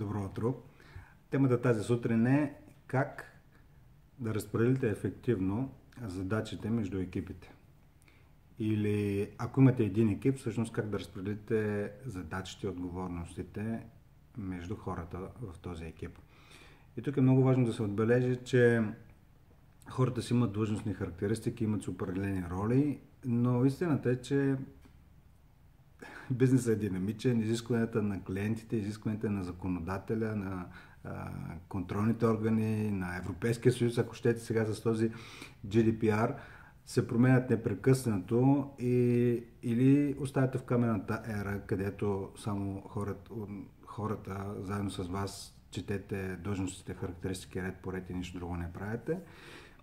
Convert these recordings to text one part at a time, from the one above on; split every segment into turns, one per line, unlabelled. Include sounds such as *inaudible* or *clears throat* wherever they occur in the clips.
Добро утро. Темата тази сутрин е как да разпределите ефективно задачите между екипите. Или ако имате един екип, всъщност как да разпределите задачите и отговорностите между хората в този екип. И тук е много важно да се отбележи, че хората си имат длъжностни характеристики, имат определени роли, но истината е, че бизнесът е динамичен, изискванията на клиентите, изискванията на законодателя, на контролните органи, на Европейския съюз, ако щете сега с този GDPR, се променят непрекъснато и, или оставяте в камената ера, където само хората, хората заедно с вас четете длъжностите, характеристики ред по ред и нищо друго не правите.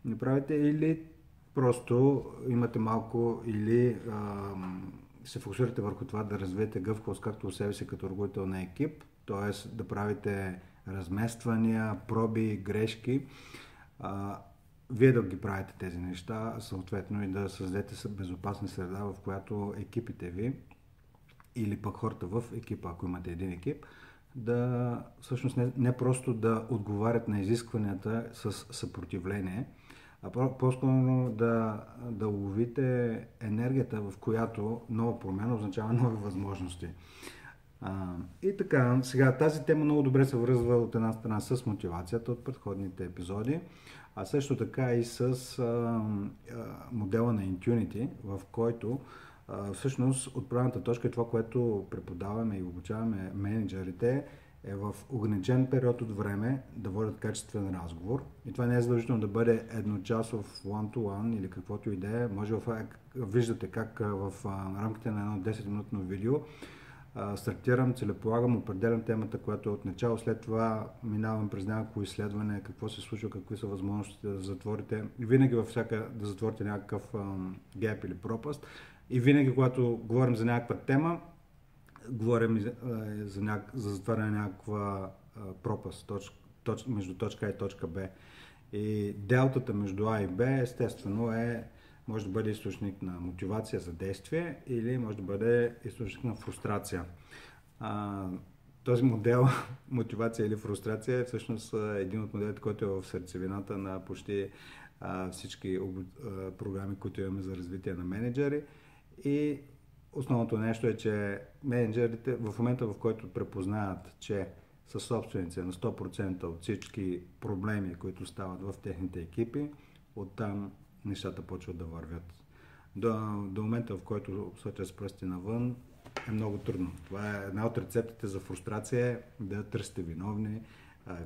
Не правите или просто имате малко или а, се фокусирате върху това да развиете гъвкавост както у себе си като ръководител на екип, т.е. да правите размествания, проби, грешки, а, вие да ги правите тези неща, съответно и да създадете безопасна среда, в която екипите ви или пък хората в екипа, ако имате един екип, да всъщност не, не просто да отговарят на изискванията с съпротивление, а по-скоро да, да ловите енергията, в която нова промяна означава нови възможности. А, и така, сега тази тема много добре се връзва от една страна с мотивацията от предходните епизоди, а също така и с а, а, модела на Intunity, в който а, всъщност отправната точка е това, което преподаваме и обучаваме менеджерите, е в ограничен период от време да водят качествен разговор. И това не е задължително да бъде едночасов one-to-one или каквото и да е. Може в, виждате как в рамките на едно 10-минутно видео стартирам, целеполагам, определям темата, която е от начало, след това минавам през някакво изследване, какво се случва, какви са възможностите да затворите, винаги във всяка да затворите някакъв геп или пропаст. И винаги, когато говорим за някаква тема, говорим за, няк... за затваряне на някаква пропаст точ... Точ... между точка А и точка Б. И делтата между А и Б, естествено, е може да бъде източник на мотивация за действие или може да бъде източник на фрустрация. А, този модел, *laughs* мотивация или фрустрация, е всъщност един от моделите, който е в сърцевината на почти а, всички а, програми, които имаме за развитие на менеджери. И основното нещо е, че менеджерите в момента, в който препознаят, че са собственици на 100% от всички проблеми, които стават в техните екипи, оттам нещата почват да вървят. До, до момента, в който сочат с пръсти навън, е много трудно. Това е една от рецептите за фрустрация, да търсите виновни,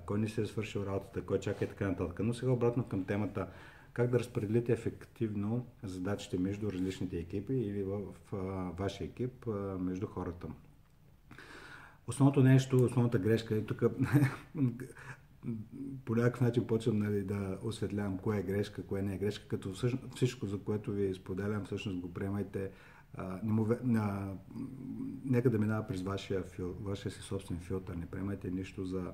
кой не се е свършил работата, кой чака и така нататък. Но сега обратно към темата как да разпределите ефективно задачите между различните екипи или в, вашия екип между хората. Основното нещо, основната грешка е тук *laughs* по някакъв начин почвам нали, да осветлявам кое е грешка, кое не е грешка, като всъщност, всичко, за което ви споделям, всъщност го приемайте. А, не му, а, нека да минава през вашия, вашия си собствен филтър. Не приемайте нищо за,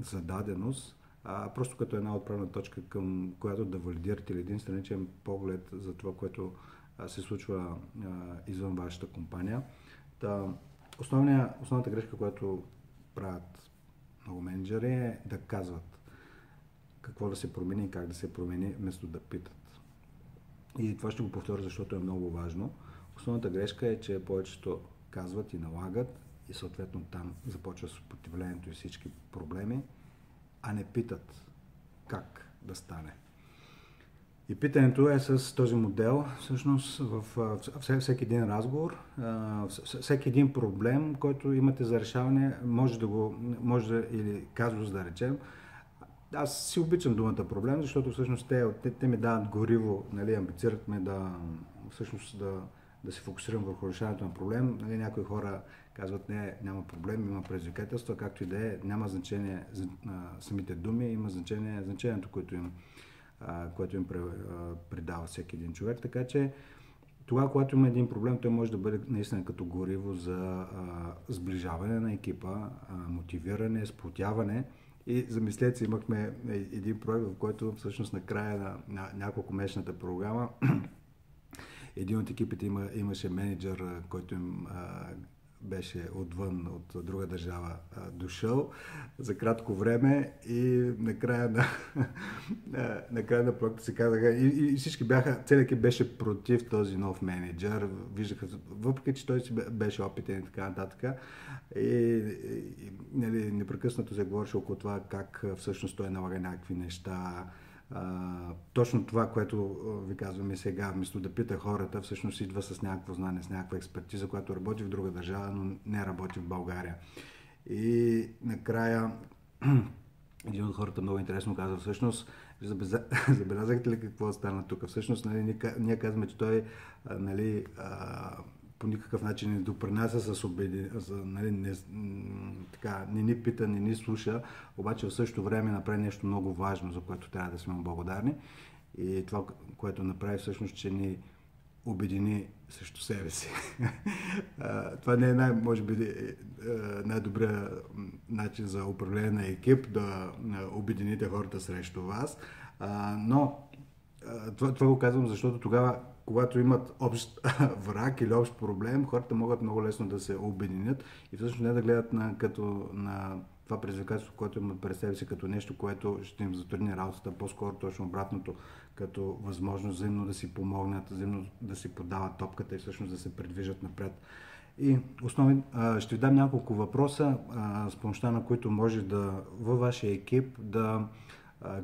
за даденост, а просто като една отправна точка, към която да валидирате или един страничен поглед за това, което а, се случва а, извън вашата компания. Та, основния, основната грешка, която правят много менеджери е да казват какво да се промени и как да се промени, вместо да питат. И това ще го повторя, защото е много важно. Основната грешка е, че повечето казват и налагат и съответно там започва съпротивлението и всички проблеми, а не питат как да стане. И питането е с този модел, всъщност в всеки един разговор, всеки един проблем, който имате за решаване, може да го, може да, или казус да речем, аз си обичам думата проблем, защото всъщност те, те, те ми дават гориво, нали, амбицират ме да, всъщност да, да се фокусирам върху решаването на проблем. Нали, някои хора казват, не, няма проблем, има предизвикателства, както и да е, няма значение за, а, самите думи, има значение значението, което им което им придава всеки един човек. Така че това, когато има един проблем, той може да бъде наистина като гориво за а, сближаване на екипа, а, мотивиране, сплотяване. И замислете се, имахме един проект, в който всъщност на края на, на няколко месечната програма *clears throat* един от екипите има, имаше менеджер, който им а, беше отвън от друга държава дошъл за кратко време и накрая на, *laughs* накрая на проекта се казаха и, и всички бяха, целият беше против този нов менеджер, виждаха, въпреки че той си беше опитен и така нататък. И, и нали, непрекъснато се говореше около това как всъщност той налага някакви неща, а, точно това, което ви казваме сега, вместо да пита хората, всъщност идва с някакво знание, с някаква експертиза, която работи в друга държава, но не работи в България. И накрая *clears throat* един от хората много интересно каза, всъщност, *laughs* забелязахте ли какво стана тук? Всъщност, нали, ние казваме, че той нали, по никакъв начин не допринася с убеди, за, нали, не, така, не ни пита, не ни слуша, обаче в същото време направи нещо много важно, за което трябва да сме благодарни. И това, което направи всъщност, че ни обедини срещу себе си. *laughs* това не е, най, може би, е, е, най-добрият начин за управление на екип, да обедините хората срещу вас. Но това, това го казвам, защото тогава когато имат общ *laughs* враг или общ проблем, хората могат много лесно да се обединят и всъщност не да гледат на, като, на това предизвикателство, което имат пред себе си като нещо, което ще им затрудни работата, по-скоро точно обратното, като възможност взаимно да си помогнат, взаимно да си подават топката и всъщност да се предвижат напред. И основни, ще ви дам няколко въпроса, с помощта на които може да във вашия екип да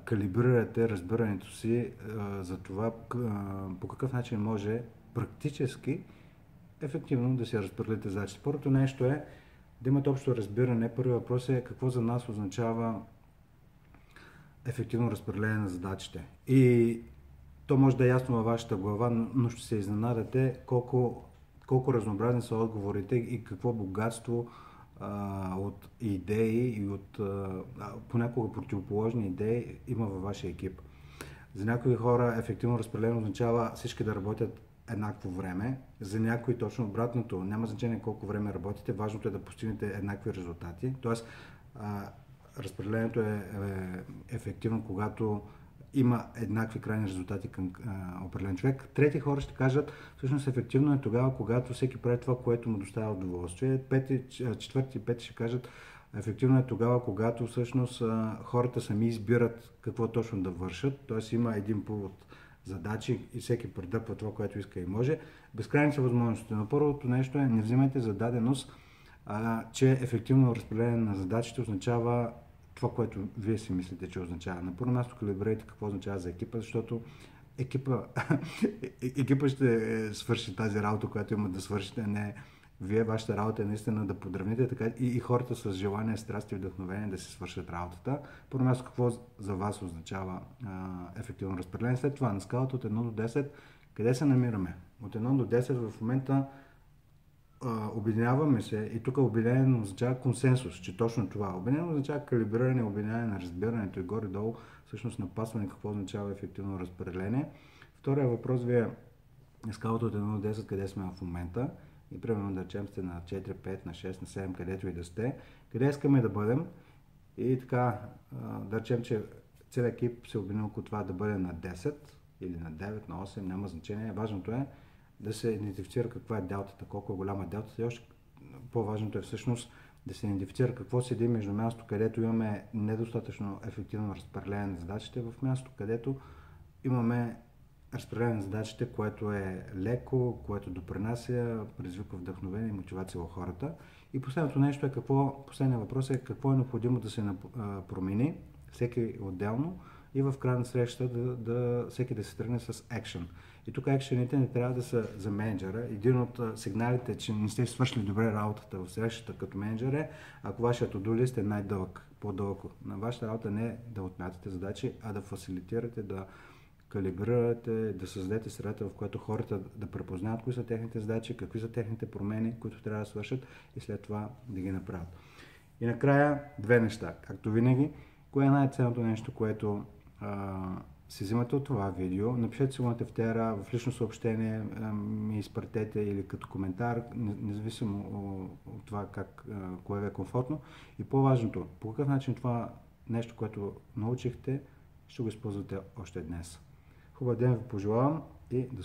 калибрирате разбирането си за това по какъв начин може практически ефективно да се разпределите задачите. Първото нещо е да имате общо разбиране. Първият въпрос е какво за нас означава ефективно разпределение на задачите. И то може да е ясно във вашата глава, но ще се изненадате колко, колко разнообразни са отговорите и какво богатство а, от идеи и от а, понякога противоположни идеи има във вашия екип. За някои хора ефективно разпределение означава всички да работят еднакво време. За някои точно обратното. Няма значение колко време работите, важното е да постигнете еднакви резултати. Тоест, а, разпределението е, е ефективно, когато има еднакви крайни резултати към определен човек. Трети хора ще кажат, всъщност ефективно е тогава, когато всеки прави това, което му доставя удоволствие. Пети, четвърти и пети ще кажат, ефективно е тогава, когато всъщност хората сами избират какво точно да вършат, т.е. има един от задачи и всеки предъпва това, което иска и може. Безкрайни са възможностите. Но първото нещо е, не взимайте за даденост, а, че ефективно разпределение на задачите означава това, което вие си мислите, че означава. На първо място калибрирайте какво означава за екипа, защото екипа, *laughs* екипа ще свърши тази работа, която има да свършите, не вие, вашата работа е наистина да подравните така и, и хората с желание, страст и вдъхновение да си свършат работата. Първо място, какво за вас означава а, ефективно разпределение. След това на скалата от 1 до 10, къде се намираме? От 1 до 10 в момента обединяваме се и тук обединение означава консенсус, че точно това. Обединение означава калибриране, обединяване на разбирането и горе-долу всъщност напасване какво означава ефективно разпределение. Втория въпрос ви е скалата от 1 до 10, къде сме в момента и примерно да речем сте на 4, 5, на 6, на 7, където и да сте, къде искаме да бъдем и така да речем, че целият екип се обедини около това да бъде на 10 или на 9, на 8, няма значение. Важното е да се идентифицира каква е делтата, колко е голяма делтата и още по-важното е всъщност да се идентифицира какво седи между място, където имаме недостатъчно ефективно разпределение на задачите, в място, където имаме разпределение на задачите, което е леко, което допринася, предизвиква вдъхновение и мотивация в хората. И последното нещо е какво, последният въпрос е какво е необходимо да се промени, всеки отделно и в края на срещата да, да, всеки да се тръгне с екшен. И тук екшените не трябва да са за менеджера. Един от сигналите, че не сте свършили добре работата в срещата като менеджер е, ако вашият to е най-дълъг, по-дълъг. На вашата работа не е да отмятате задачи, а да фасилитирате, да калибрирате, да създадете средата, в която хората да препознават кои са техните задачи, какви са техните промени, които трябва да свършат и след това да ги направят. И накрая две неща. Както винаги, кое е най-ценното нещо, което а, си взимате от това видео, напишете си го на тефтера, в лично съобщение ми изпратете или като коментар, независимо от това как, кое ви е комфортно. И по-важното, по какъв начин това нещо, което научихте, ще го използвате още днес. Хубав ден ви пожелавам и до